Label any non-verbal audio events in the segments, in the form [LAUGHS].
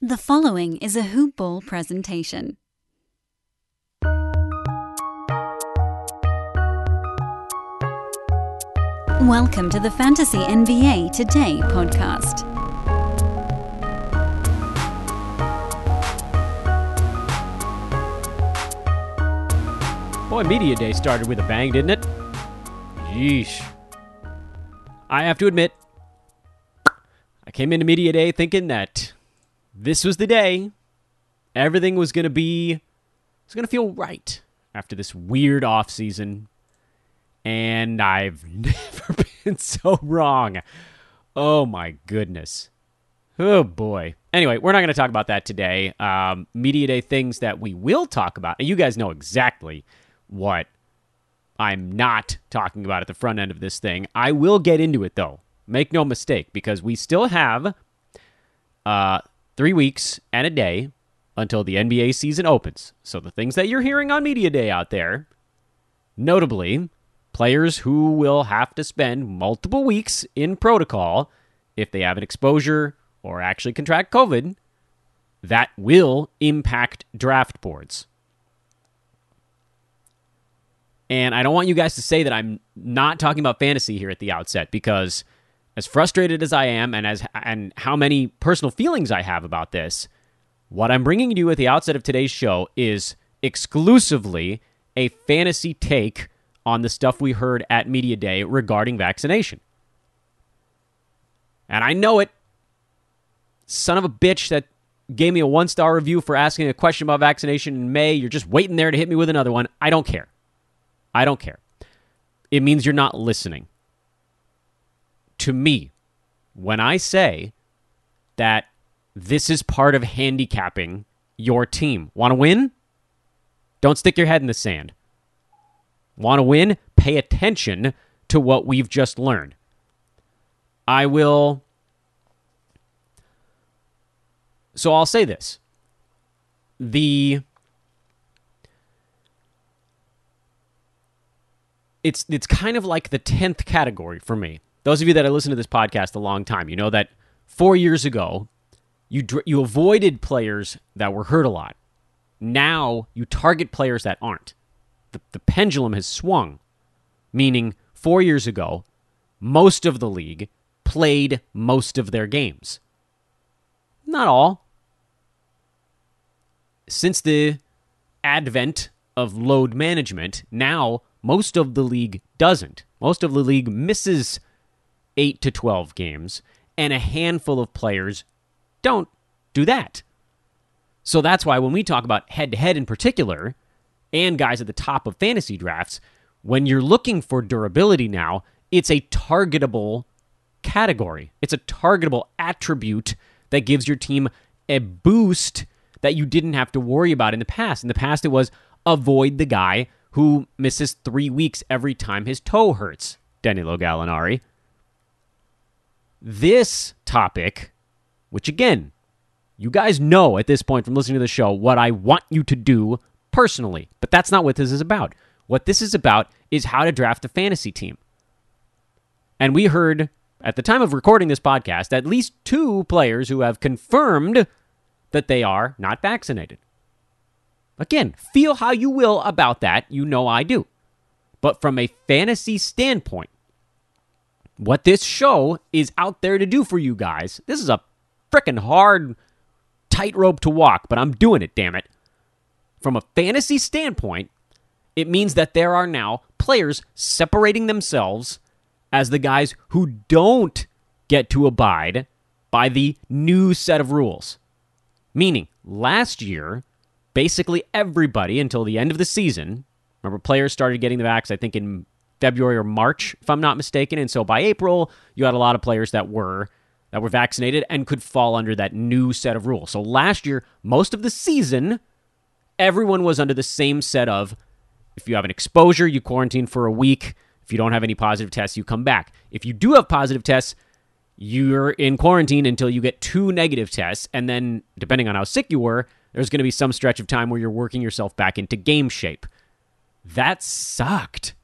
The following is a Hoop Ball presentation. Welcome to the Fantasy NBA Today podcast. Boy, Media Day started with a bang, didn't it? Yeesh. I have to admit, I came into Media Day thinking that this was the day everything was going to be it's going to feel right after this weird off season and I've [LAUGHS] never been so wrong. Oh my goodness. Oh boy. Anyway, we're not going to talk about that today. Um, Media Day things that we will talk about. And you guys know exactly what I'm not talking about at the front end of this thing. I will get into it though. Make no mistake, because we still have uh, three weeks and a day until the NBA season opens. So the things that you're hearing on Media Day out there, notably players who will have to spend multiple weeks in protocol if they have an exposure or actually contract COVID, that will impact draft boards. And I don't want you guys to say that I'm not talking about fantasy here at the outset because as frustrated as I am and as and how many personal feelings I have about this, what I'm bringing you at the outset of today's show is exclusively a fantasy take on the stuff we heard at Media Day regarding vaccination. And I know it. Son of a bitch that gave me a one star review for asking a question about vaccination in May. You're just waiting there to hit me with another one. I don't care. I don't care. It means you're not listening. To me, when I say that this is part of handicapping your team, want to win? Don't stick your head in the sand. Want to win? Pay attention to what we've just learned. I will. So I'll say this. The it's it's kind of like the 10th category for me. Those of you that have listened to this podcast a long time, you know that 4 years ago you you avoided players that were hurt a lot. Now you target players that aren't. The, the pendulum has swung, meaning 4 years ago most of the league played most of their games. Not all. Since the advent of load management, now most of the league doesn't. Most of the league misses 8 to 12 games, and a handful of players don't do that. So that's why when we talk about head to head in particular, and guys at the top of fantasy drafts, when you're looking for durability now, it's a targetable category. It's a targetable attribute that gives your team a boost that you didn't have to worry about in the past. In the past, it was avoid the guy who misses three weeks every time his toe hurts, Danilo Gallinari. This topic, which again, you guys know at this point from listening to the show what I want you to do personally, but that's not what this is about. What this is about is how to draft a fantasy team. And we heard at the time of recording this podcast at least two players who have confirmed that they are not vaccinated. Again, feel how you will about that. You know I do. But from a fantasy standpoint, what this show is out there to do for you guys, this is a freaking hard tightrope to walk, but I'm doing it, damn it. From a fantasy standpoint, it means that there are now players separating themselves as the guys who don't get to abide by the new set of rules. Meaning, last year, basically everybody until the end of the season. Remember, players started getting the vax, I think, in February or March, if I'm not mistaken. And so by April, you had a lot of players that were that were vaccinated and could fall under that new set of rules. So last year, most of the season, everyone was under the same set of if you have an exposure, you quarantine for a week. If you don't have any positive tests, you come back. If you do have positive tests, you're in quarantine until you get two negative tests. And then, depending on how sick you were, there's going to be some stretch of time where you're working yourself back into game shape. That sucked.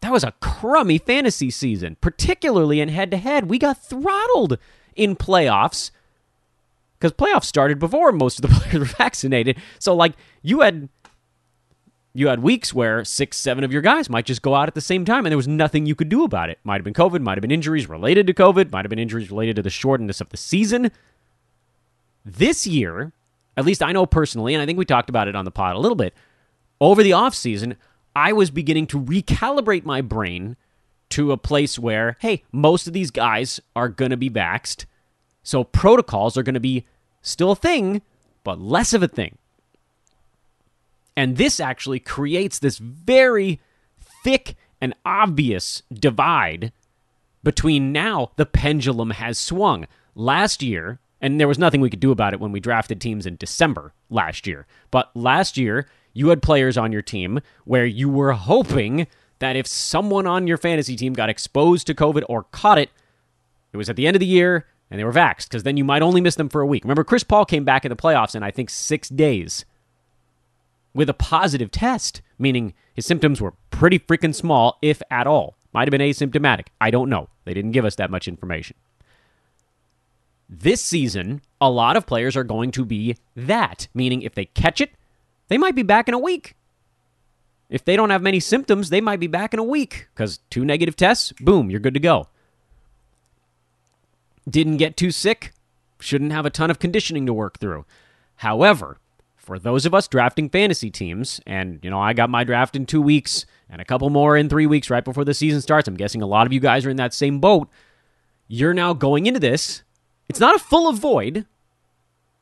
That was a crummy fantasy season, particularly in head to head. We got throttled in playoffs because playoffs started before most of the [LAUGHS] players were vaccinated. So like you had you had weeks where six, seven of your guys might just go out at the same time, and there was nothing you could do about it. Might have been COVID, might have been injuries related to COVID, might have been injuries related to the shortness of the season. This year, at least I know personally, and I think we talked about it on the pod a little bit, over the offseason, I was beginning to recalibrate my brain to a place where, hey, most of these guys are going to be vaxxed. So protocols are going to be still a thing, but less of a thing. And this actually creates this very thick and obvious divide between now the pendulum has swung. Last year, and there was nothing we could do about it when we drafted teams in December last year, but last year, you had players on your team where you were hoping that if someone on your fantasy team got exposed to COVID or caught it, it was at the end of the year and they were vaxxed because then you might only miss them for a week. Remember, Chris Paul came back in the playoffs in, I think, six days with a positive test, meaning his symptoms were pretty freaking small, if at all. Might have been asymptomatic. I don't know. They didn't give us that much information. This season, a lot of players are going to be that, meaning if they catch it, they might be back in a week. If they don't have many symptoms, they might be back in a week because two negative tests, boom, you're good to go. Didn't get too sick, shouldn't have a ton of conditioning to work through. However, for those of us drafting fantasy teams, and you know, I got my draft in two weeks and a couple more in three weeks right before the season starts. I'm guessing a lot of you guys are in that same boat. You're now going into this. It's not a full avoid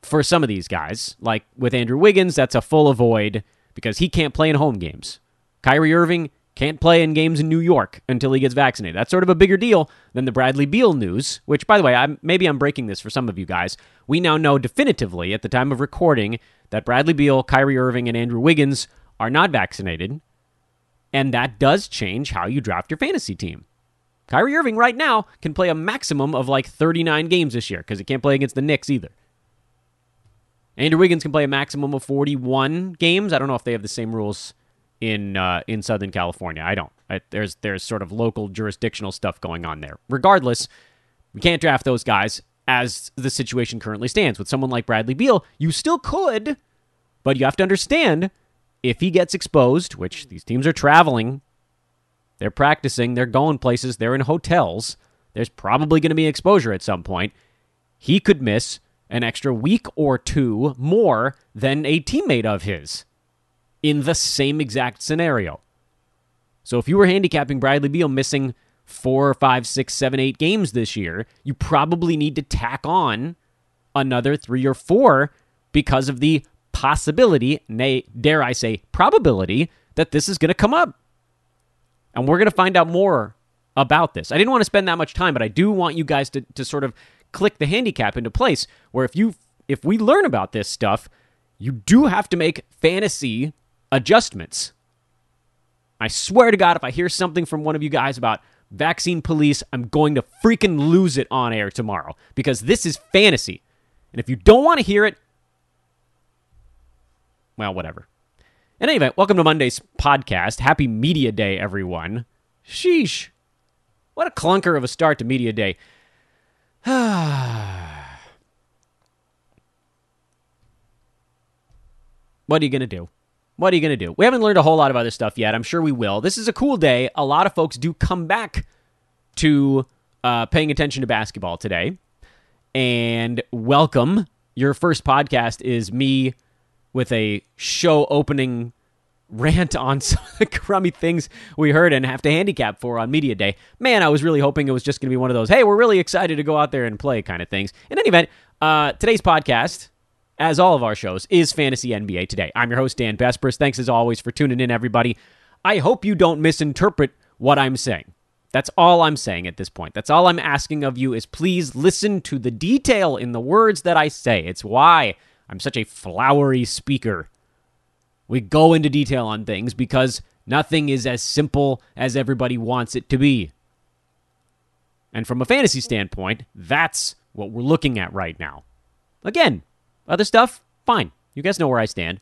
for some of these guys. Like with Andrew Wiggins, that's a full avoid because he can't play in home games. Kyrie Irving can't play in games in New York until he gets vaccinated. That's sort of a bigger deal than the Bradley Beal news, which, by the way, I'm, maybe I'm breaking this for some of you guys. We now know definitively at the time of recording that Bradley Beal, Kyrie Irving, and Andrew Wiggins are not vaccinated. And that does change how you draft your fantasy team. Kyrie Irving right now can play a maximum of like 39 games this year because he can't play against the Knicks either. Andrew Wiggins can play a maximum of 41 games. I don't know if they have the same rules in uh, in Southern California. I don't. I, there's there's sort of local jurisdictional stuff going on there. Regardless, we can't draft those guys as the situation currently stands. With someone like Bradley Beal, you still could, but you have to understand if he gets exposed, which these teams are traveling, they're practicing, they're going places, they're in hotels. There's probably going to be exposure at some point. He could miss an extra week or two more than a teammate of his in the same exact scenario. So if you were handicapping Bradley Beal missing four, five, six, seven, eight games this year, you probably need to tack on another three or four because of the possibility, nay, dare I say, probability that this is going to come up. And we're going to find out more about this. I didn't want to spend that much time, but I do want you guys to, to sort of click the handicap into place where if you if we learn about this stuff, you do have to make fantasy adjustments. I swear to God, if I hear something from one of you guys about vaccine police, I'm going to freaking lose it on air tomorrow because this is fantasy. And if you don't want to hear it, well, whatever. In any event, welcome to Monday's podcast. Happy Media Day, everyone. Sheesh. What a clunker of a start to Media Day. [SIGHS] what are you going to do? What are you going to do? We haven't learned a whole lot of other stuff yet. I'm sure we will. This is a cool day. A lot of folks do come back to uh, paying attention to basketball today. And welcome. Your first podcast is me with a show opening rant on [LAUGHS] some of the crummy things we heard and have to handicap for on Media Day. Man, I was really hoping it was just going to be one of those, hey, we're really excited to go out there and play kind of things. In any event, uh, today's podcast as all of our shows, is Fantasy NBA Today. I'm your host, Dan Besbris. Thanks as always for tuning in, everybody. I hope you don't misinterpret what I'm saying. That's all I'm saying at this point. That's all I'm asking of you is please listen to the detail in the words that I say. It's why I'm such a flowery speaker. We go into detail on things because nothing is as simple as everybody wants it to be. And from a fantasy standpoint, that's what we're looking at right now. Again, other stuff, fine. You guys know where I stand.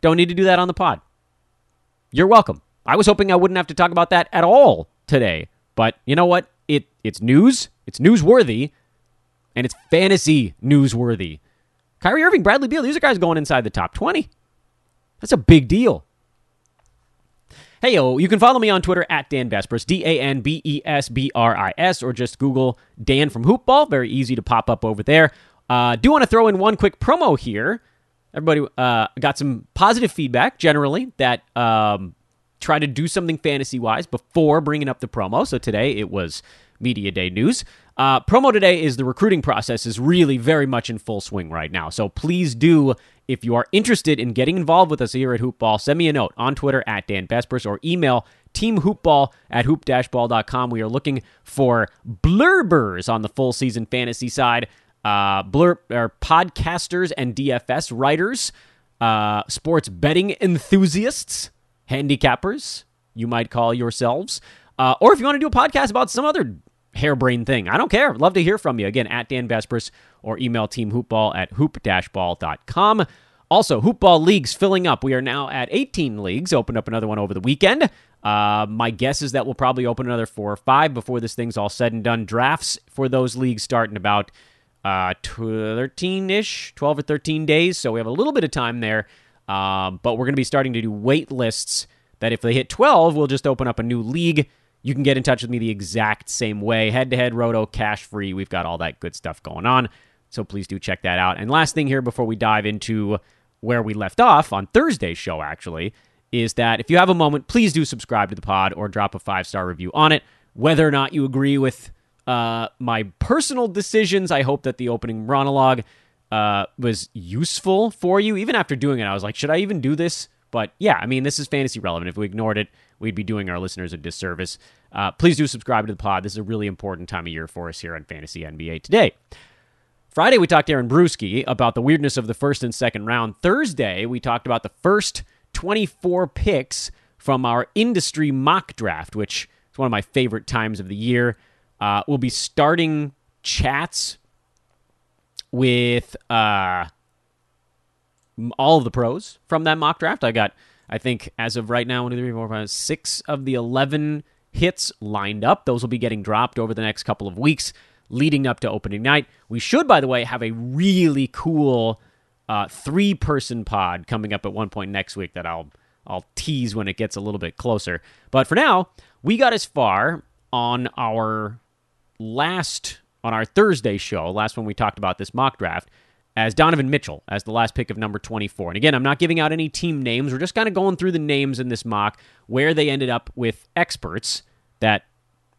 Don't need to do that on the pod. You're welcome. I was hoping I wouldn't have to talk about that at all today, but you know what? It it's news. It's newsworthy, and it's fantasy newsworthy. Kyrie Irving, Bradley Beal, these are guys going inside the top 20. That's a big deal. Hey, yo, you can follow me on Twitter at Dan Besbris, D A N B E S B R I S, or just Google Dan from Hoopball. Very easy to pop up over there. Uh, do want to throw in one quick promo here. Everybody uh, got some positive feedback generally that um, try to do something fantasy wise before bringing up the promo. So today it was Media Day news. Uh, promo today is the recruiting process is really very much in full swing right now. So please do, if you are interested in getting involved with us here at Hoopball, send me a note on Twitter at Dan Besbris or email teamhoopball at hoop-ball.com. We are looking for blurbers on the full season fantasy side, uh, blur or podcasters and DFS writers, uh, sports betting enthusiasts, handicappers, you might call yourselves. Uh, or if you want to do a podcast about some other harebrained thing. I don't care. Love to hear from you. Again, at Dan Besbris or email Team Hoopball at hoop-ball.com. Also, Hoopball leagues filling up. We are now at 18 leagues. Opened up another one over the weekend. Uh, my guess is that we'll probably open another four or five before this thing's all said and done. Drafts for those leagues start in about uh, 13 ish, 12 or 13 days. So we have a little bit of time there. Um, but we're going to be starting to do wait lists that if they hit 12, we'll just open up a new league you can get in touch with me the exact same way. Head to head, roto, cash free. We've got all that good stuff going on. So please do check that out. And last thing here before we dive into where we left off on Thursday's show, actually, is that if you have a moment, please do subscribe to the pod or drop a five star review on it. Whether or not you agree with uh, my personal decisions, I hope that the opening monologue uh, was useful for you. Even after doing it, I was like, should I even do this? But yeah, I mean, this is fantasy relevant. If we ignored it, we'd be doing our listeners a disservice. Uh, please do subscribe to the pod. This is a really important time of year for us here on Fantasy NBA Today. Friday, we talked to Aaron Bruski about the weirdness of the first and second round. Thursday, we talked about the first 24 picks from our industry mock draft, which is one of my favorite times of the year. Uh, we'll be starting chats with uh, all of the pros from that mock draft. I got I think as of right now, one, two, three, four, five, six of the 11 hits lined up. Those will be getting dropped over the next couple of weeks leading up to opening night. We should, by the way, have a really cool uh, three person pod coming up at one point next week that I'll I'll tease when it gets a little bit closer. But for now, we got as far on our last on our Thursday show, last one we talked about this mock draft, as Donovan Mitchell as the last pick of number 24. And again, I'm not giving out any team names. We're just kind of going through the names in this mock where they ended up with experts that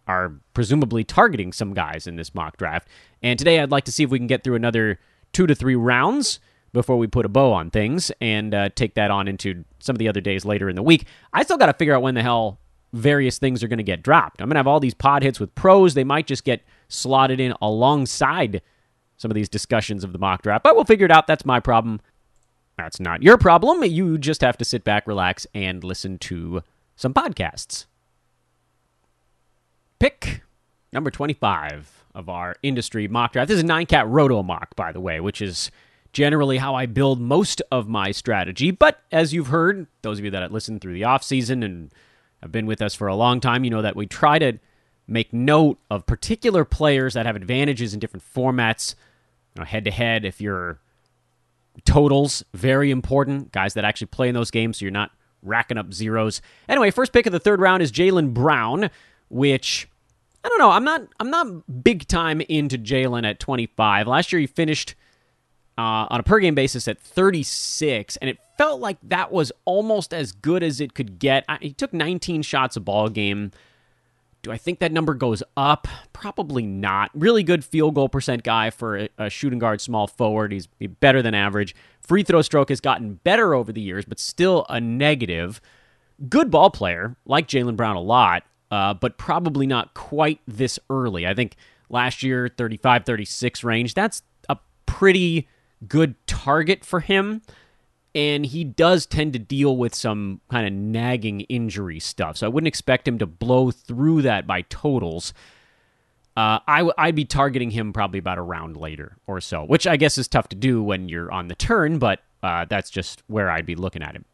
are presumably targeting some guys in this mock draft. And today I'd like to see if we can get through another two to three rounds before we put a bow on things and uh, take that on into some of the other days later in the week. I still got to figure out when the hell various things are going to get dropped. I'm going to have all these pod hits with pros. They might just get slotted in alongside some of these discussions of the mock draft, but we'll figure it out. That's my problem. That's not your problem. You just have to sit back, relax, and listen to some podcasts. Pick number 25 of our industry mock draft. This is a nine cat roto mock, by the way, which is generally how I build most of my strategy. But as you've heard, those of you that listened through the off season and have been with us for a long time, you know that we try to make note of particular players that have advantages in different formats head to head, if you're totals, very important. Guys that actually play in those games, so you're not racking up zeros. Anyway, first pick of the third round is Jaylen Brown, which I don't know. I'm not. I'm not big time into Jaylen at 25. Last year he finished uh, on a per game basis at 36, and it felt like that was almost as good as it could get. I, he took 19 shots a ball game. Do I think that number goes up? Probably not. Really good field goal percent guy for a, shooting guard, small forward. He's better than average. Free throw stroke has gotten better over the years, but still a negative. Good ball player, like Jaylen Brown a lot, uh, but probably not quite this early. I think last year, 35 36 range, that's a pretty good target for him and he does tend to deal with some kind of nagging injury stuff. So I wouldn't expect him to blow through that by totals. Uh, I, would be targeting him probably about a round later or so, which I guess is tough to do when you're on the turn, but uh, that's just where I'd be looking at him.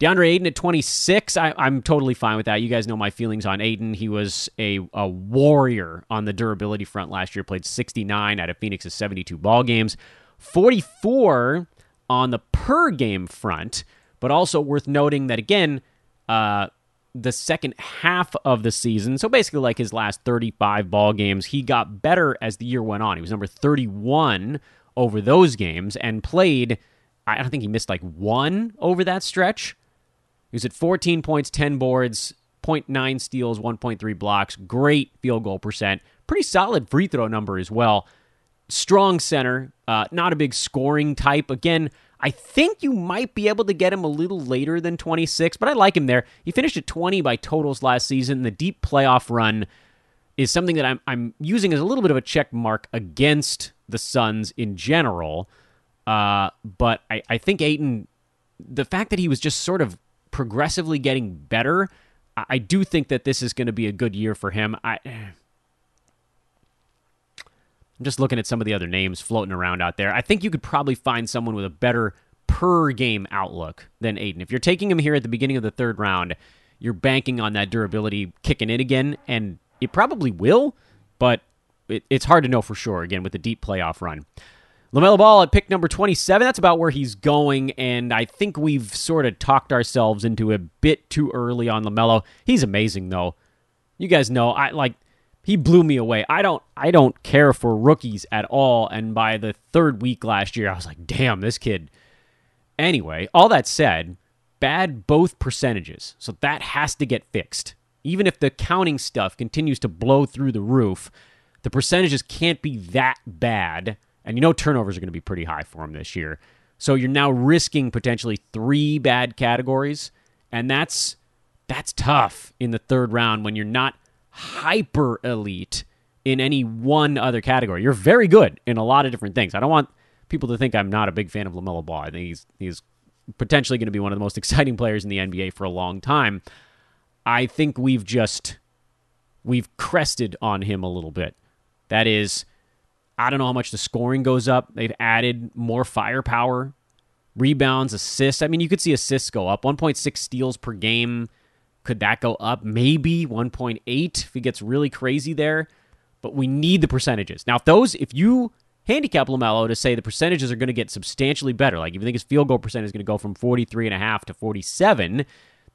DeAndre Ayton at 26, I, am totally fine with that. You guys know my feelings on Ayton. He was a, a warrior on the durability front last year, played 69 out of Phoenix's 72 ball games 44 on the per game front, but also worth noting that again, uh, the second half of the season, so basically like his last 35 ball games, he got better as the year went on. He was number 31 over those games and played. I don't think he missed like one over that stretch. He was at 14 points, 10 boards, 0.9 steals, 1.3 blocks. Great field goal percent. Pretty solid free throw number as well. Strong center, uh, not a big scoring type. Again, I think you might be able to get him a little later than 26, but I like him there. He finished at 20 by totals last season. The deep playoff run is something that I'm, I'm using as a little bit of a check mark against the Suns in general. Uh, but I, I think Ayton, the fact that he was just sort of progressively getting better, I, I do think that this is going to be a good year for him. I. I'm just looking at some of the other names floating around out there. I think you could probably find someone with a better per game outlook than Ayton. If you're taking him here at the beginning of the third round, you're banking on that durability kicking in again, and it probably will, but it, it's hard to know for sure, again, with the deep playoff run. LaMelo Ball at pick number 27. That's about where he's going, and I think we've sort of talked ourselves into a bit too early on LaMelo. He's amazing, though. You guys know, I like he blew me away. I don't I don't care for rookies at all and by the third week last year I was like, "Damn, this kid." Anyway, all that said, bad both percentages. So that has to get fixed. Even if the counting stuff continues to blow through the roof, the percentages can't be that bad. And you know turnovers are going to be pretty high for him this year. So you're now risking potentially 3 bad categories, and that's that's tough in the third round when you're not hyper elite in any one other category. You're very good in a lot of different things. I don't want people to think I'm not a big fan of LaMelo Ball. I think he's he's potentially going to be one of the most [LAUGHS] exciting players in the NBA for a long time. I think we've just we've crested on him a little bit. That is I don't know how much the scoring goes up. They've added more firepower, rebounds, assists. I mean, you could see assists go up. 1.6 steals per game could that go up? Maybe 1.8 if he gets really crazy there. But we need the percentages. Now, if those, if you handicap LaMelo to say the percentages are going to get substantially better, like if you think his field goal percentage is going to go from 43.5 to 47,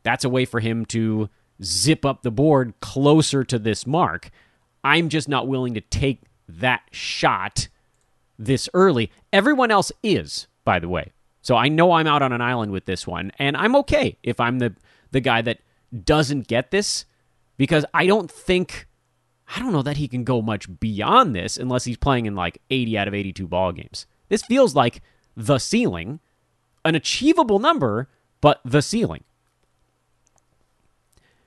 that's a way for him to zip up the board closer to this mark. I'm just not willing to take that shot this early. Everyone else is, by the way. So I know I'm out on an island with this one, and I'm okay if I'm the the guy that doesn't get this because I don't think I don't know that he can go much beyond this unless he's playing in like 80 out of 82 ball games. This feels like the ceiling, an achievable number, but the ceiling.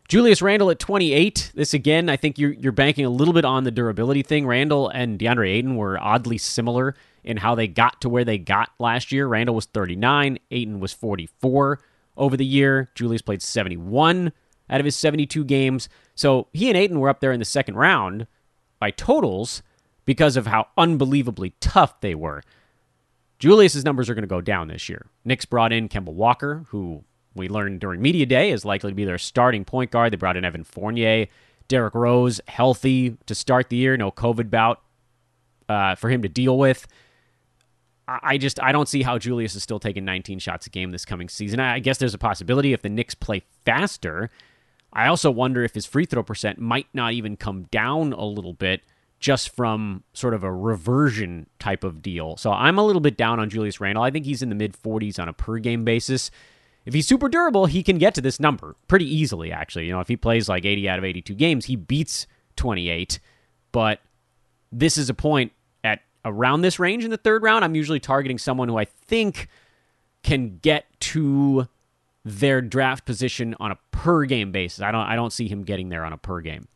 Julius Randle at 28. This again, I think you're you're banking a little bit on the durability thing. Randle and DeAndre Ayton were oddly similar in how they got to where they got last year. Randle was 39, Ayton was 44 over the year. Julius played 71 out of his 72 games. So he and Ayton were up there in the second round by totals because of how unbelievably tough they were. Julius's numbers are going to go down this year. Knicks brought in Kemba Walker, who we learned during media day is likely to be their starting point guard. They brought in Evan Fournier, Derrick Rose, healthy to start the year, no COVID bout uh, for him to deal with. I just I don't see how Julius is still taking 19 shots a game this coming season. I guess there's a possibility if the Knicks play faster. I also wonder if his free throw percent might not even come down a little bit just from sort of a reversion type of deal. So I'm a little bit down on Julius Randle. I think he's in the mid 40s on a per game basis. If he's super durable, he can get to this number pretty easily actually. You know, if he plays like 80 out of 82 games, he beats 28. But this is a point around this range in the third round, I'm usually targeting someone who I think can get to their draft position on a per game basis. I don't I don't see him getting there on a per game.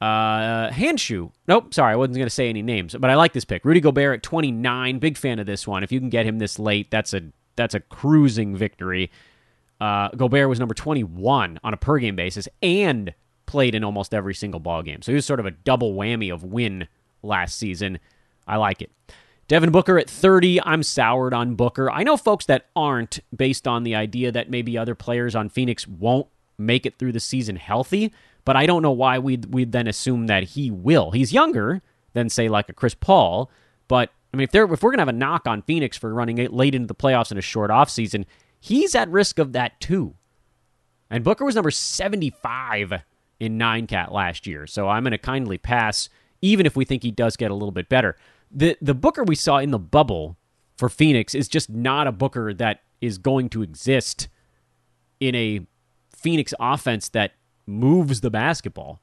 Uh, Handshoe. Nope, sorry, I wasn't going to say any names, but I like this pick. Rudy Gobert at 29. Big fan of this one. If you can get him this late, that's a that's a cruising victory. Uh, Gobert was number 21 on a per game basis and played in almost every single ball game. So he was sort of a double whammy of win last season. I like it. Devin Booker at 30. I'm soured on Booker. I know folks that aren't based on the idea that maybe other players on Phoenix won't make it through the season healthy, but I don't know why we'd, we'd then assume that he will. He's younger than, say, like a Chris Paul, but I mean, if they're if we're gonna have a knock on Phoenix for running late into the playoffs in a short off season, he's at risk of that too. And Booker was number 75 in nine cat last year, so I'm gonna kindly pass, even if we think he does get a little bit better. The the Booker we saw in the bubble for Phoenix is just not a Booker that is going to exist in a Phoenix offense that moves the basketball.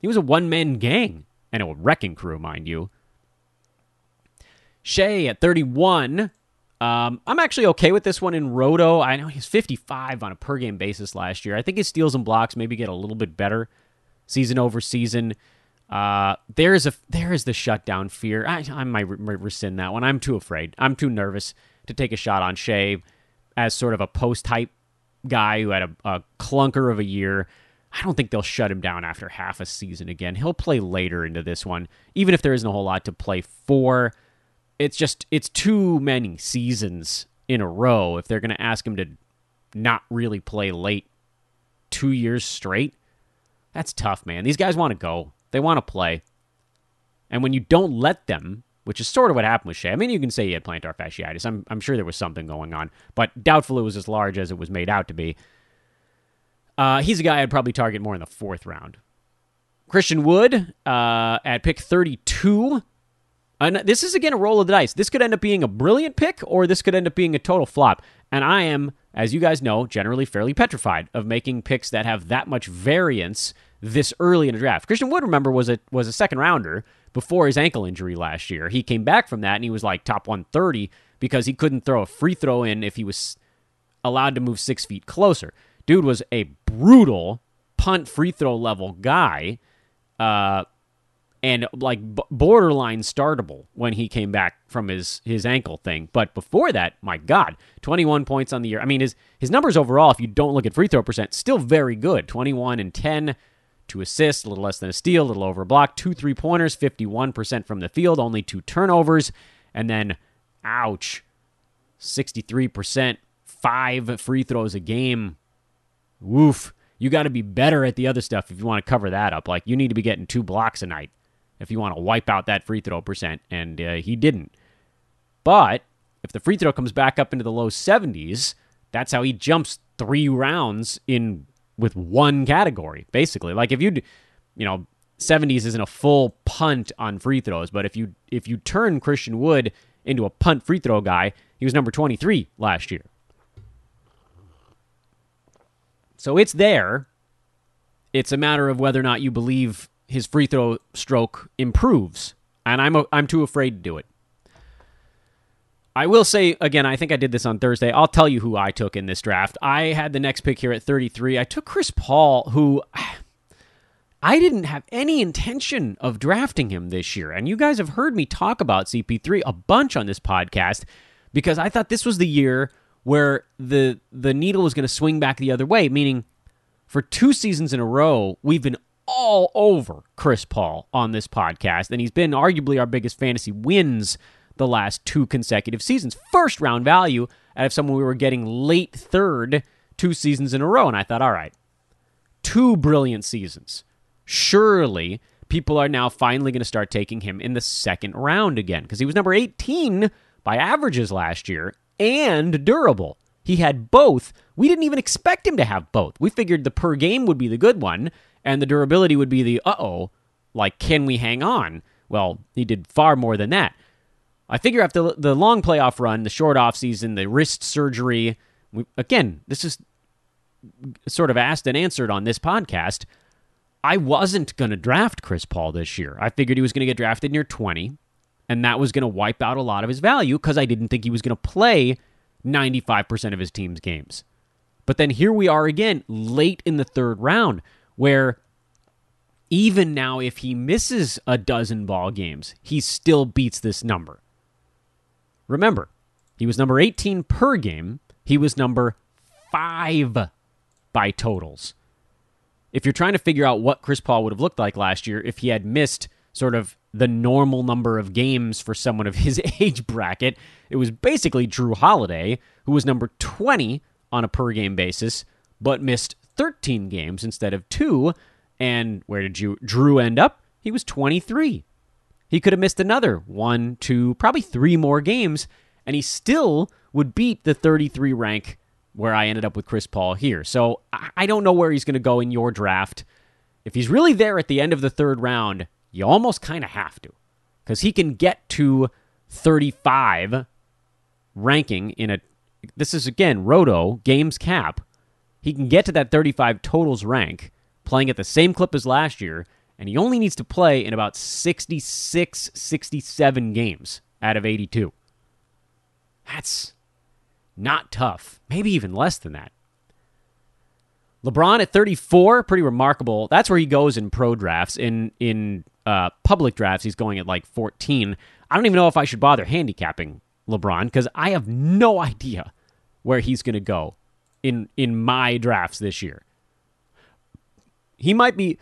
He was a one man gang and a wrecking crew, mind you. Shai at 31. Um, I'm actually okay with this one in Roto. I know he's 55 on a per game basis last year. I think his steals and blocks maybe get a little bit better season over season. Uh, there is a there is the shutdown fear. I, I might re- rescind that one. I'm too afraid. I'm too nervous to take a shot on Shai as sort of a post type guy who had a, a clunker of a year. I don't think they'll shut him down after half a season again. He'll play later into this one, even if there isn't a whole lot to play for. It's just it's too many seasons in a row if they're going to ask him to not really play late two years straight. That's tough, man. These guys want to go. They want to play. And when you don't let them, which is sort of what happened with Shai. I mean, you can say he had plantar fasciitis. I'm, I'm sure there was something going on, but doubtful it was as large as it was made out to be. Uh, he's a guy I'd probably target more in the fourth round. Christian Wood uh, at pick 32. And this is again a roll of the dice. This could end up being a brilliant pick, or this could end up being a total flop. And I am, as you guys know, generally fairly petrified of making picks that have that much variance this early in a draft. Christian Wood, remember, was a was a second rounder before his ankle injury last year. He came back from that and he was like top 130 because he couldn't throw a free throw in if he was allowed to move six feet closer. Dude was a brutal punt free throw level guy. Uh, and like b- borderline startable when he came back from his his ankle thing. But before that, my God, 21 points on the year. I mean, his his numbers overall, if you don't look at free throw percent, still very good. 21 and 10, two assists, a little less than a steal, a little over a block, two three pointers, 51% from the field, only two turnovers, and then, ouch, 63%, five free throws a game. Woof. You got to be better at the other stuff if you want to cover that up. Like, you need to be getting two blocks a night if you want to wipe out that free throw percent, and uh, he didn't. But if the free throw comes back up into the low 70s, that's how he jumps three rounds in with one category, basically. Like if you, you know, 70s isn't a full punt on free throws, but if you if you turn Christian Wood into a punt free throw guy, he was number 23 last year. So it's there. It's a matter of whether or not you believe his free throw stroke improves, and I'm I'm too afraid to do it. I will say again, I think I did this on Thursday. I'll tell you who I took in this draft. I had the next pick here at 33. I took Chris Paul, who [SIGHS] I didn't have any intention of drafting him this year. And you guys have heard me talk about CP3 a bunch on this podcast because I thought this was the year where the the needle was going to swing back the other way, meaning for two seasons in a row, we've been all over Chris Paul on this podcast, and he's been arguably our biggest fantasy wins the last two consecutive seasons. First round value out of someone we were getting late third two seasons in a row. And I thought, all right, two brilliant seasons. Surely people are now finally going to start taking him in the second round again because he was number 18 by averages last year and durable. He had both. We didn't even expect him to have both. We figured the per game would be the good one and the durability would be the uh oh, like, can we hang on? Well, he did far more than that. I figure after the long playoff run, the short off season, the wrist surgery, we, again, this is sort of asked and answered on this podcast. I wasn't going to draft Chris Paul this year. I figured he was going to get drafted near 20, and that was going to wipe out a lot of his value because I didn't think he was going to play 95% of his team's games. But then here we are again, late in the third round, where even now, if he misses a dozen ball games, he still beats this number. Remember, he was number 18 per game. He was number five by totals. If you're trying to figure out what Chris Paul would have looked like last year if he had missed sort of the normal number of games for someone of his [LAUGHS] age bracket, it was basically Jrue Holiday, who was number 20 on a per game basis, but missed 13 games instead of two. And where did you, Jrue end up? He was 23. He could have missed another one, two, probably three more games, and he still would beat the 33 rank where I ended up with Chris Paul here. So I don't know where he's going to go in your draft. If he's really there at the end of the third round, you almost kind of have to because he can get to 35 ranking in a. This is again Roto games cap. He can get to that 35 totals rank playing at the same clip as last year, and he only needs to play in about 66, 67 games out of 82. That's not tough. Maybe even less than that. LeBron at 34, pretty remarkable. That's where he goes in pro drafts. In in uh, public drafts, he's going at like 14. I don't even know if I should bother handicapping LeBron because I have no idea where he's going to go in in my drafts this year. He might be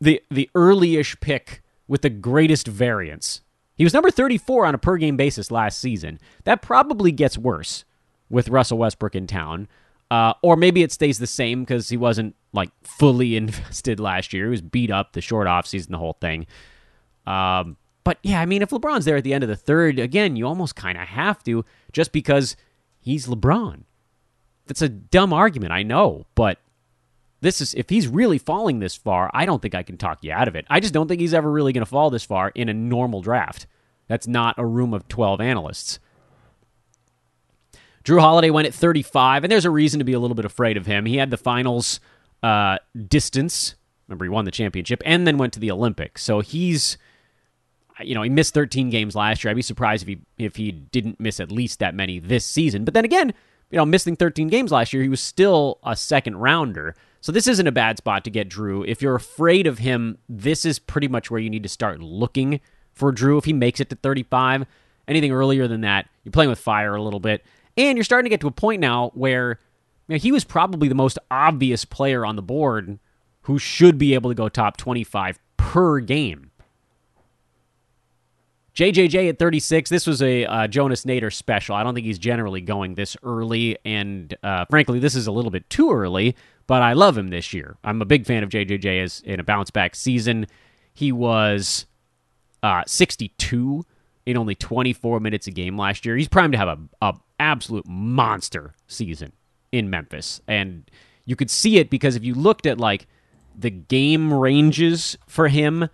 the the early-ish pick with the greatest variance. He was number 34 on a per game basis last season. That probably gets worse with Russell Westbrook in town. Uh, or maybe it stays the same because he wasn't like fully [LAUGHS] invested last year. He was beat up the short offseason, the whole thing. Um, but yeah, I mean, if LeBron's there at the end of the third, again, you almost kind of have to just because he's LeBron. That's a dumb argument, I know, but this is if he's really falling this far, I don't think I can talk you out of it. I just don't think he's ever really going to fall this far in a normal draft. That's not a room of 12 analysts. Jrue Holiday went at 35, and there's a reason to be a little bit afraid of him. He had the finals uh, distance. Remember, he won the championship and then went to the Olympics. So he's, you know, he missed 13 games last year. I'd be surprised if he if he didn't miss at least that many this season. But then again, you know, missing 13 games last year, he was still a second rounder. So this isn't a bad spot to get Jrue. If you're afraid of him, this is pretty much where you need to start looking for Jrue If he makes it to 35, anything earlier than that, you're playing with fire a little bit. And you're starting to get to a point now where you know, he was probably the most obvious player on the board who should be able to go top 25 per game. JJJ at 36. This was a uh, Jonas Nader special. I don't think he's generally going this early, and uh, frankly, this is a little bit too early. But I love him this year. I'm a big fan of JJJ as in a bounce back season. He was uh, 62 in only 24 minutes a game last year. He's primed to have a, a absolute monster season in Memphis. And you could see it because if you looked at like the game ranges for him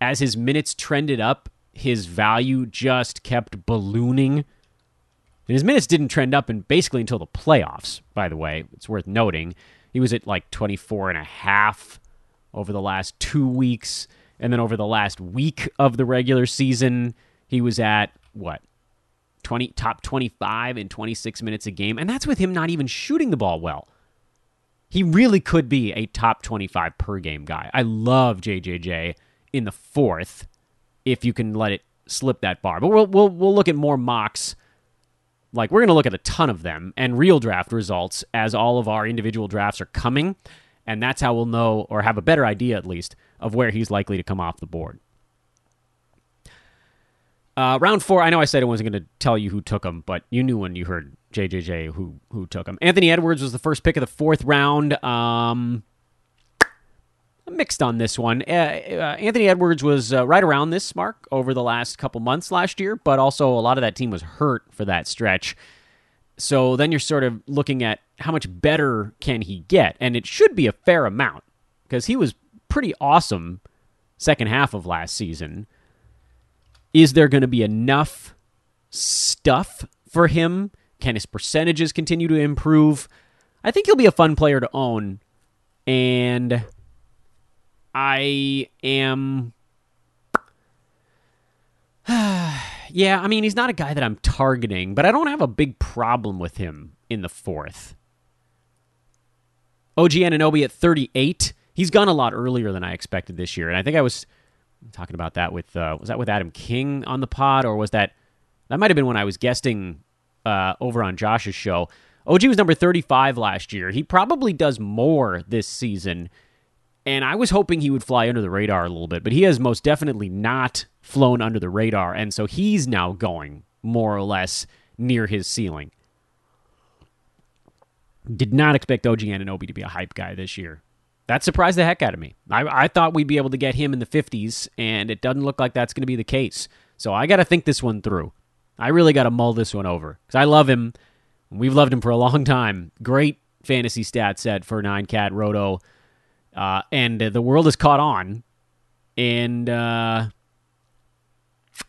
as his minutes trended up, his value just kept ballooning. And his minutes didn't trend up and basically until the playoffs, by the way. It's worth noting. He was at like 24 and a half over the last 2 weeks and then over the last week of the regular season, he was at what? 20 top 25 in 26 minutes a game, and that's with him not even shooting the ball well. He really could be a top 25 per game guy. I love JJJ in the fourth if you can let it slip that bar. But we'll we'll we'll look at more mocks. Like we're going to look at a ton of them and real draft results as all of our individual drafts are coming, and that's how we'll know or have a better idea at least of where he's likely to come off the board. Uh, round four, I know I said I wasn't going to tell you who took him, but you knew when you heard JJJ who who took him. Anthony Edwards was the first pick of the fourth round. Um, mixed on this one. Uh, uh, Anthony Edwards was uh, right around this mark over the last couple months last year, but also a lot of that team was hurt for that stretch. So then you're sort of looking at how much better can he get, and it should be a fair amount because he was pretty awesome second half of last season. Is there going to be enough stuff for him? Can his percentages continue to improve? I think he'll be a fun player to own. And I am. [SIGHS] yeah, I mean, he's not a guy that I'm targeting, but I don't have a big problem with him in the fourth. OG Anunoby at 38. He's gone a lot earlier than I expected this year. And I think I was talking about that with uh, was that with Adam King on the pod or was that that might have been when I was guesting uh, over on Josh's show. OG was number 35 last year. He probably does more this season. And I was hoping he would fly under the radar a little bit, but he has most definitely not flown under the radar. And so he's now going more or less near his ceiling. Did not expect OG Anunoby to be a hype guy this year. that surprised the heck out of me. I, I thought we'd be able to get him in the 50s, and it doesn't look like that's going to be the case. So I got to think this one through. I really got to mull this one over because I love him. We've loved him for a long time. Great fantasy stat set for nine cat roto, uh, and uh, the world has caught on. And uh,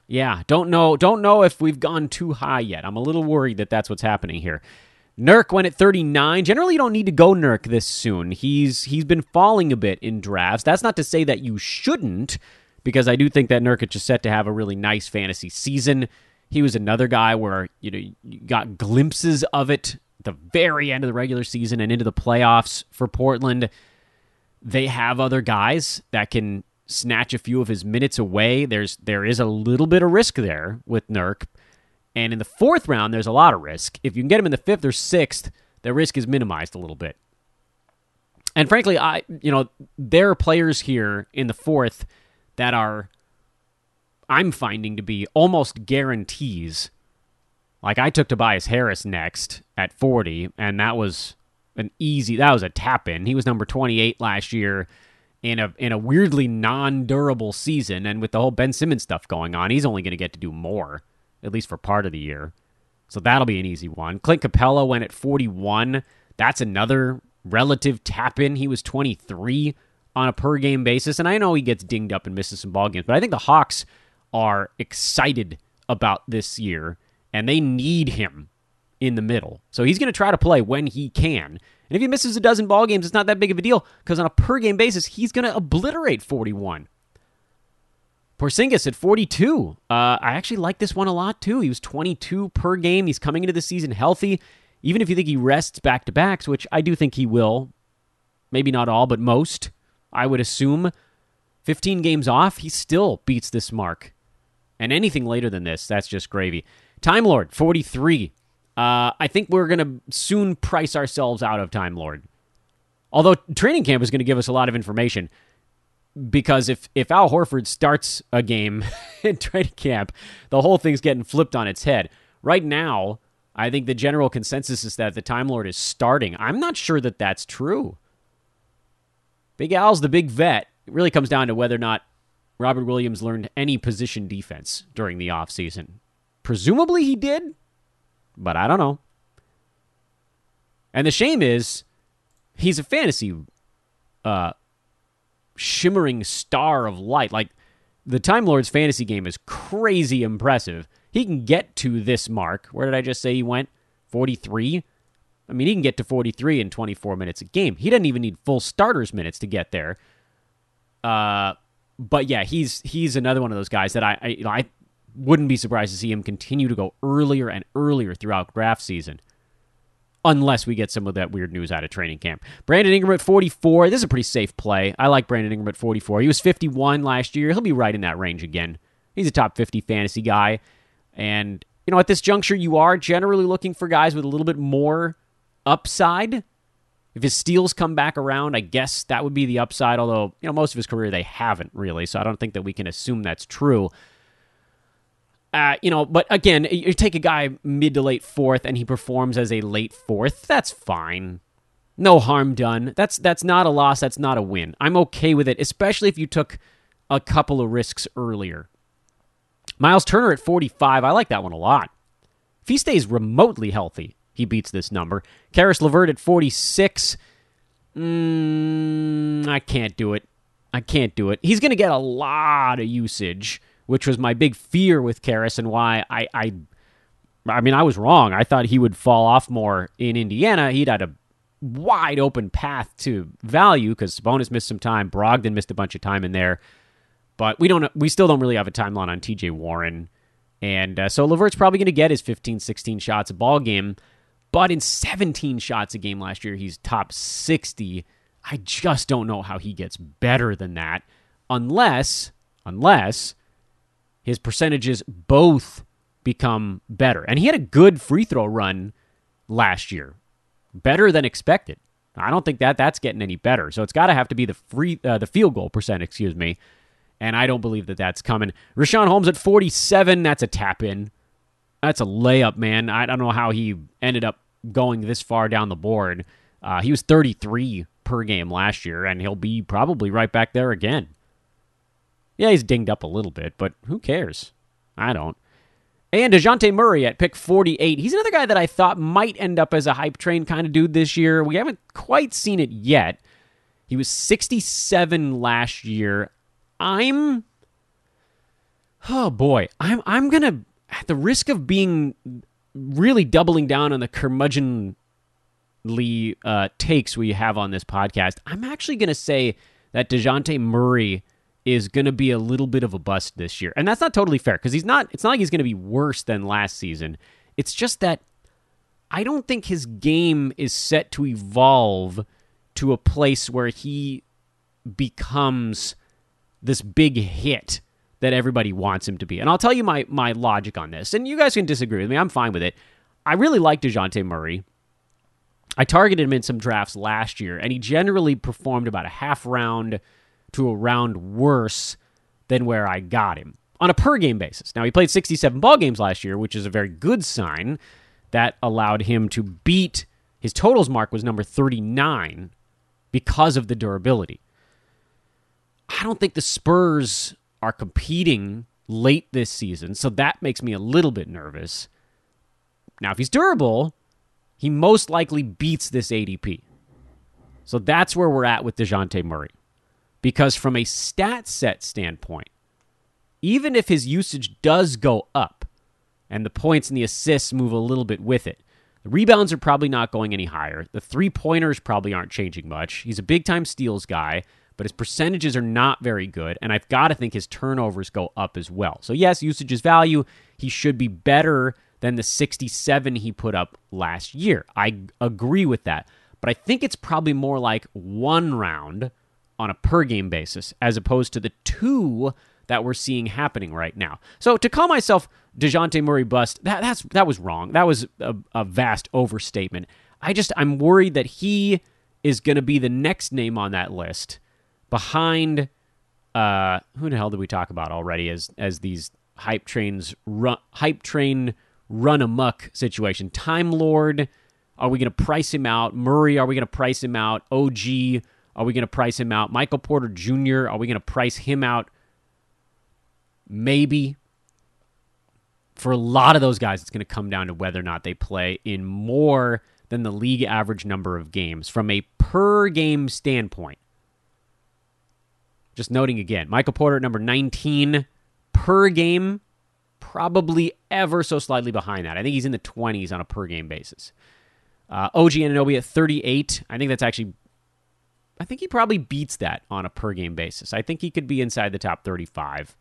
yeah, don't know, don't know if we've gone too high yet. I'm a little worried that that's what's happening here. Nurk went at 39. Generally, you don't need to go Nurk this soon. He's he's been falling a bit in drafts. That's not to say that you shouldn't, because I do think that Nurkic is set to have a really nice fantasy season. He was another guy where you know you got glimpses of it the very end of the regular season and into the playoffs for Portland. They have other guys that can snatch a few of his minutes away. There's there is a little bit of risk there with Nurk and in the fourth round, there's a lot of risk. If you can get him in the fifth or sixth, the risk is minimized a little bit. And frankly, I you know there are players here in the fourth that are I'm finding to be almost guarantees. Like I took Tobias Harris next at 40, and that was an easy. That was a tap in. He was number 28 last year in a in a weirdly non durable season, and with the whole Ben Simmons stuff going on, he's only going to get to do more at least for part of the year. So that'll be an easy one. Clint Capela went at 41. That's another relative tap in. He was 23 on a per game basis. And I know he gets dinged up and misses some ball games, but I think the Hawks are excited about this year and they need him in the middle. So he's going to try to play when he can. And if he misses a dozen ball games, it's not that big of a deal because on a per game basis, he's going to obliterate 41. Porzingis at 42. Uh, I actually like this one a lot too. He was 22 per game. He's coming into the season healthy. Even if you think he rests back to backs, which I do think he will, maybe not all, but most, I would assume. 15 games off, he still beats this mark. And anything later than this, that's just gravy. Time Lord, 43. Uh, I think we're going to soon price ourselves out of Time Lord. Although training camp is going to give us a lot of information because if if Al Horford starts a game [LAUGHS] in training camp, the whole thing's getting flipped on its head. Right now, I think the general consensus is that the Time Lord is starting. I'm not sure that that's true. Big Al's the big vet. It really comes down to whether or not Robert Williams learned any position defense during the offseason. Presumably he did, but I don't know. And the shame is he's a fantasy uh, shimmering star of light. Like the Time Lord's fantasy game is crazy impressive. He can get to this mark. Where did I just say he went? 43? I mean, he can get to 43 in 24 minutes a game. He doesn't even need full starters minutes to get there. Uh, but yeah, he's he's another one of those guys that I I, you know, I wouldn't be surprised to see him continue to go earlier and earlier throughout draft season unless we get some of that weird news out of training camp. Brandon Ingram at 44. This is a pretty safe play. I like Brandon Ingram at 44. He was 51 last year. He'll be right in that range again. He's a top 50 fantasy guy. And, you know, at this juncture, you are generally looking for guys with a little bit more upside. If his steals come back around, I guess that would be the upside, although, you know, most of his career they haven't really. So I don't think that we can assume that's true. Uh, you know, but again, you take a guy mid to late fourth and he performs as a late fourth. That's fine. No harm done. That's that's not a loss. That's not a win. I'm okay with it, especially if you took a couple of risks earlier. Miles Turner at 45. I like that one a lot. If he stays remotely healthy, he beats this number. Caris LeVert at 46. Mm, I can't do it. I can't do it. He's going to get a lot of usage which was my big fear with Caris and why I, I I mean, I was wrong. I thought he would fall off more in Indiana. He'd had a wide open path to value because Sabonis missed some time. Brogdon missed a bunch of time in there. But we don't. We still don't really have a timeline on T.J. Warren, and uh, so LeVert's probably going to get his 15, 16 shots a ball game. But in 17 shots a game last year, he's top 60. I just don't know how he gets better than that, unless unless his percentages both become better. And he had a good free throw run last year, better than expected. I don't think that that's getting any better. So it's got to have to be the free uh, the field goal percent, excuse me. And I don't believe that that's coming. Richaun Holmes at 47, that's a tap in. That's a layup, man. I don't know how he ended up going this far down the board. Uh, he was 33 per game last year, and he'll be probably right back there again. Yeah, he's dinged up a little bit, but who cares? I don't. And DeJounte Murray at pick 48. He's another guy that I thought might end up as a hype train kind of dude this year. We haven't quite seen it yet. He was 67 last year. I'm Oh boy. I'm I'm to at the risk of being really doubling down on the curmudgeonly uh, takes we have on this podcast, I'm actually to say that DeJounte Murray is going to be a little bit of a bust this year. And that's not totally fair because he's not, it's not like he's going to be worse than last season. It's just that I don't think his game is set to evolve to a place where he becomes this big hit that everybody wants him to be. And I'll tell you my my logic on this. And you guys can disagree with me. I'm fine with it. I really like DeJounte Murray. I targeted him in some drafts last year, and he generally performed about a half round to a round worse than where I got him on a per game basis. Now, he played 67 ball games last year, which is a very good sign. That allowed him to beat his totals mark was number 39 because of the durability. I don't think the Spurs are competing late this season, so that makes me a little bit nervous. Now, if he's durable, he most likely beats this ADP. So that's where we're at with DeJounte Murray. Because from a stat set standpoint, even if his usage does go up and the points and the assists move a little bit with it, the rebounds are probably not going any higher. The three pointers probably aren't changing much. He's a big time steals guy but his percentages are not very good. And I've got to think his turnovers go up as well. So, yes, usage is value. He should be better than the 67 he put up last year. I agree with that. But I think it's probably more like one round on a per game basis as opposed to the two that we're seeing happening right now. So to call myself DeJounte Murray bust, that, that's, that was wrong. That was a, a vast overstatement. I just, I'm worried that he is going to be the next name on that list behind uh, who the hell did we talk about already as as these hype trains run, hype train run amuck situation. Time Lord, are we going to price him out? Murray, are we going to price him out? OG, are we going to price him out? Michael Porter Jr., are we going to price him out? Maybe. For a lot of those guys, it's going to come down to whether or not they play in more than the league average number of games from a per game standpoint. Just noting again, Michael Porter at number 19 per game, probably ever so slightly behind that. I think he's in the 20s on a per game basis. Uh, OG Anunoby at 38. I think that's actually, I think he probably beats that on a per game basis. I think he could be inside the top 35.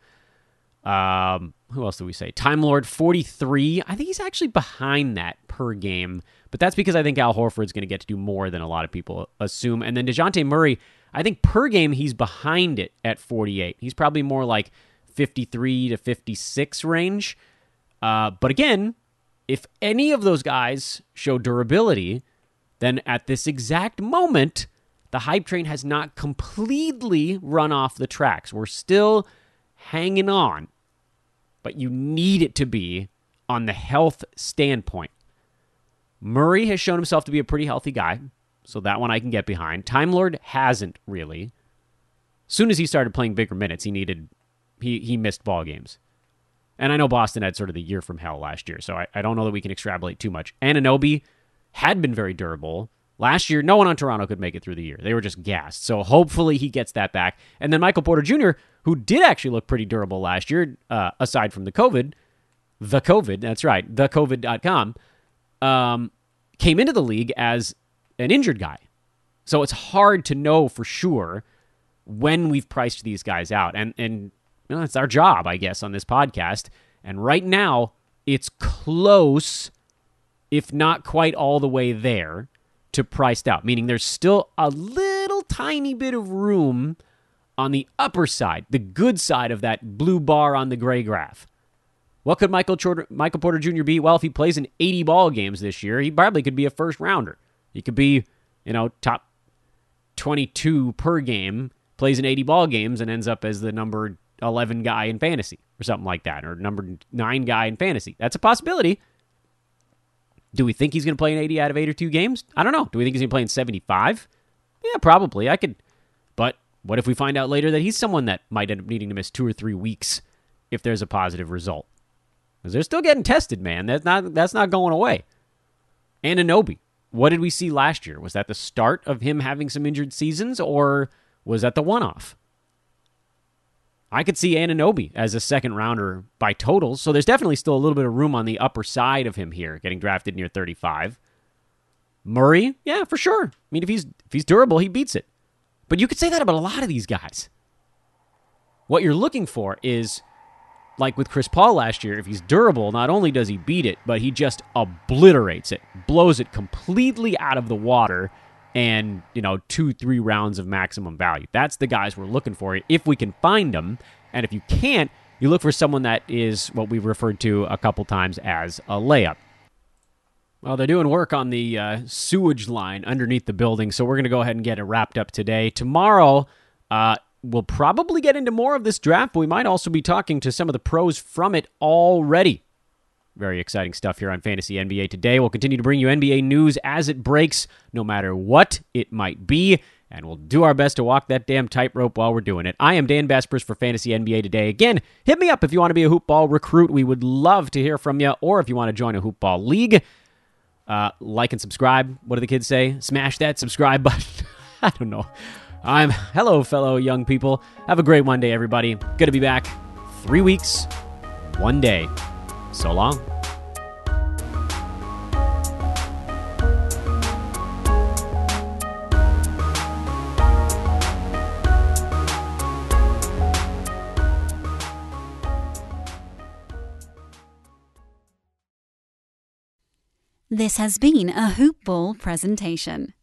Um, who else do we say? Time Lord 43. I think he's actually behind that per game, but that's because I think Al Horford's going to get to do more than a lot of people assume. And then DeJounte Murray, I think per game he's behind it at 48. He's probably more like 53 to 56 range. Uh, but again, if any of those guys show durability, then at this exact moment, the hype train has not completely run off the tracks. We're still hanging on, but you need it to be on the health standpoint. Murray has shown himself to be a pretty healthy guy. So that one I can get behind. Time Lord hasn't really. Soon as he started playing bigger minutes, he needed he he missed ball games. And I know Boston had sort of the year from hell last year, so I, I don't know that we can extrapolate too much. Anunoby had been very durable. Last year, no one on Toronto could make it through the year. They were just gassed. So hopefully he gets that back. And then Michael Porter Jr., who did actually look pretty durable last year, uh, aside from the COVID, the COVID, that's right, thecovid.com, um, came into the league as an injured guy. So it's hard to know for sure when we've priced these guys out. And and you know, it's our job, I guess, on this podcast. And right now, it's close, if not quite all the way there, to priced out. Meaning there's still a little tiny bit of room on the upper side, the good side of that blue bar on the gray graph. What could Michael, Michael Porter Jr. be? Well, if he plays in 80 ball games this year, he probably could be a first rounder. He could be, you know, top 22 per game, plays in 80 ball games, and ends up as the number 11 guy in fantasy or something like that, or number nine guy in fantasy. That's a possibility. Do we think he's going to play in 80 out of 82 games? I don't know. Do we think he's going to play in 75? Yeah, probably. I could. But what if we find out later that he's someone that might end up needing to miss two or three weeks if there's a positive result? Because they're still getting tested, man. That's not that's not going away. Anunoby, what did we see last year? Was that the start of him having some injured seasons, or was that the one-off? I could see Anunoby as a second rounder by totals, so there's definitely still a little bit of room on the upper side of him here, getting drafted near 35. Murray, yeah, for sure. I mean, if he's if he's durable, he beats it. But you could say that about a lot of these guys. What you're looking for is like with Chris Paul last year, if he's durable, not only does he beat it, but he just obliterates it, blows it completely out of the water, and, you know, two, three rounds of maximum value. That's the guys we're looking for if we can find them. And if you can't, you look for someone that is what we've referred to a couple times as a layup. Well, they're doing work on the uh, sewage line underneath the building, so we're going to go ahead and get it wrapped up today. Tomorrow, uh, we'll probably get into more of this draft, but we might also be talking to some of the pros from it already. Very exciting stuff here on Fantasy NBA today. We'll continue to bring you NBA news as it breaks, no matter what it might be, and we'll do our best to walk that damn tightrope while we're doing it. I am Dan Besbris for Fantasy NBA today. Again, hit me up if you want to be a hoopball recruit. We would love to hear from you, or if you want to join a hoopball league. Uh, like and subscribe. What do the kids say? Smash that subscribe [LAUGHS] button. I don't know. I'm hello, fellow young people. Have a great one day, everybody. Good to be back. Three weeks, one day. So long. This has been a Hoop Ball presentation.